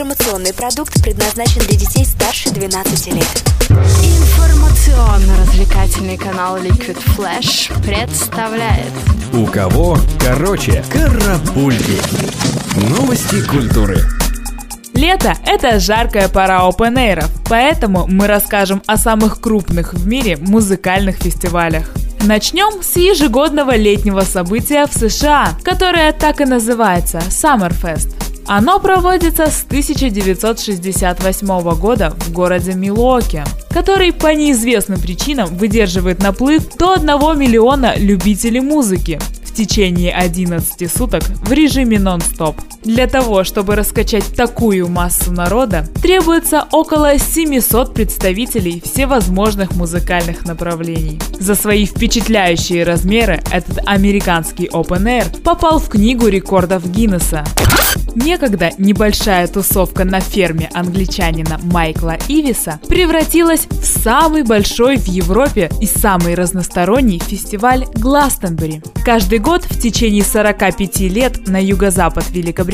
Информационный продукт предназначен для детей старше 12 лет. Информационно-развлекательный канал Liquid Flash представляет У кого короче Карапульки Новости культуры Лето – это жаркая пора опен поэтому мы расскажем о самых крупных в мире музыкальных фестивалях. Начнем с ежегодного летнего события в США, которое так и называется – Summerfest. Оно проводится с 1968 года в городе Милуоки, который по неизвестным причинам выдерживает наплыв до 1 миллиона любителей музыки в течение 11 суток в режиме нон-стоп. Для того, чтобы раскачать такую массу народа, требуется около 700 представителей всевозможных музыкальных направлений. За свои впечатляющие размеры этот американский Open Air попал в книгу рекордов Гиннесса. Некогда небольшая тусовка на ферме англичанина Майкла Ивиса превратилась в самый большой в Европе и самый разносторонний фестиваль Гластенбери. Каждый год в течение 45 лет на юго-запад Великобритании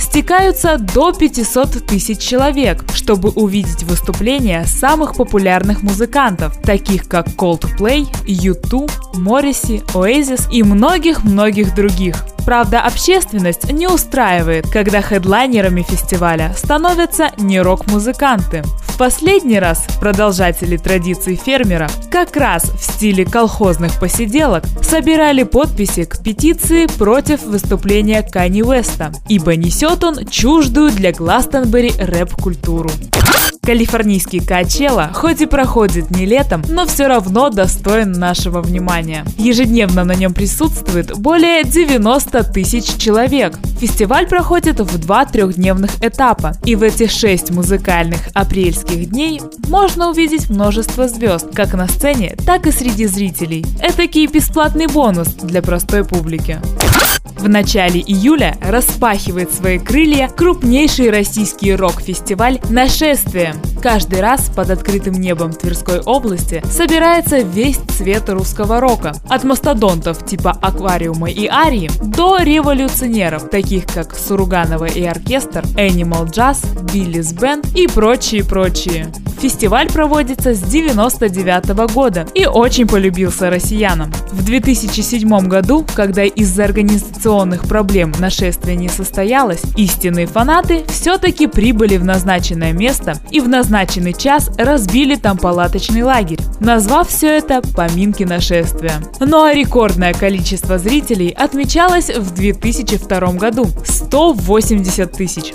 стекаются до 500 тысяч человек, чтобы увидеть выступления самых популярных музыкантов, таких как Coldplay, U2, Morrissey, Oasis и многих-многих других. Правда, общественность не устраивает, когда хедлайнерами фестиваля становятся не рок-музыканты. В последний раз продолжатели традиций фермера как раз в стиле колхозных посиделок собирали подписи к петиции против выступления Кани Уэста, ибо несет он чуждую для Гластонбери рэп-культуру. Калифорнийский Качела хоть и проходит не летом, но все равно достоин нашего внимания. Ежедневно на нем присутствует более 90 тысяч человек. Фестиваль проходит в два трехдневных этапа, и в эти шесть музыкальных апрельских дней можно увидеть множество звезд, как на сцене, так и среди зрителей. Этакий бесплатный бонус для простой публики. В начале июля распахивает свои крылья крупнейший российский рок-фестиваль «Нашествие». Каждый раз под открытым небом Тверской области собирается весь цвет русского рока. От мастодонтов типа Аквариума и Арии до революционеров, таких как Суруганова и оркестр, Animal Jazz, Биллис Бенд и прочие-прочие. Фестиваль проводится с 99 года и очень полюбился россиянам. В 2007 году, когда из-за организационных проблем нашествие не состоялось, истинные фанаты все-таки прибыли в назначенное место и в назначенный час разбили там палаточный лагерь, назвав все это «Поминки нашествия». Ну а рекордное количество зрителей отмечалось в 2002 году – 180 тысяч.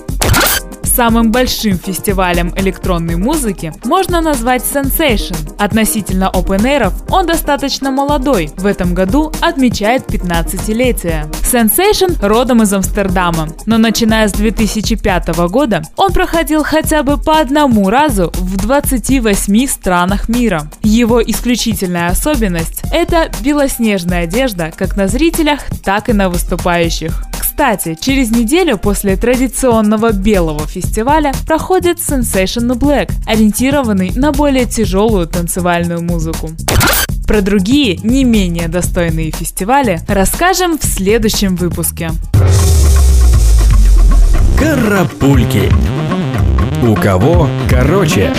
Самым большим фестивалем электронной музыки можно назвать Sensation. Относительно Open Air он достаточно молодой, в этом году отмечает 15-летие. Sensation родом из Амстердама, но начиная с 2005 года он проходил хотя бы по одному разу в 28 странах мира. Его исключительная особенность – это белоснежная одежда как на зрителях, так и на выступающих. Кстати, через неделю после традиционного белого фестиваля проходит Sensation Black, ориентированный на более тяжелую танцевальную музыку. Про другие, не менее достойные фестивали расскажем в следующем выпуске. Карапульки. У кого короче?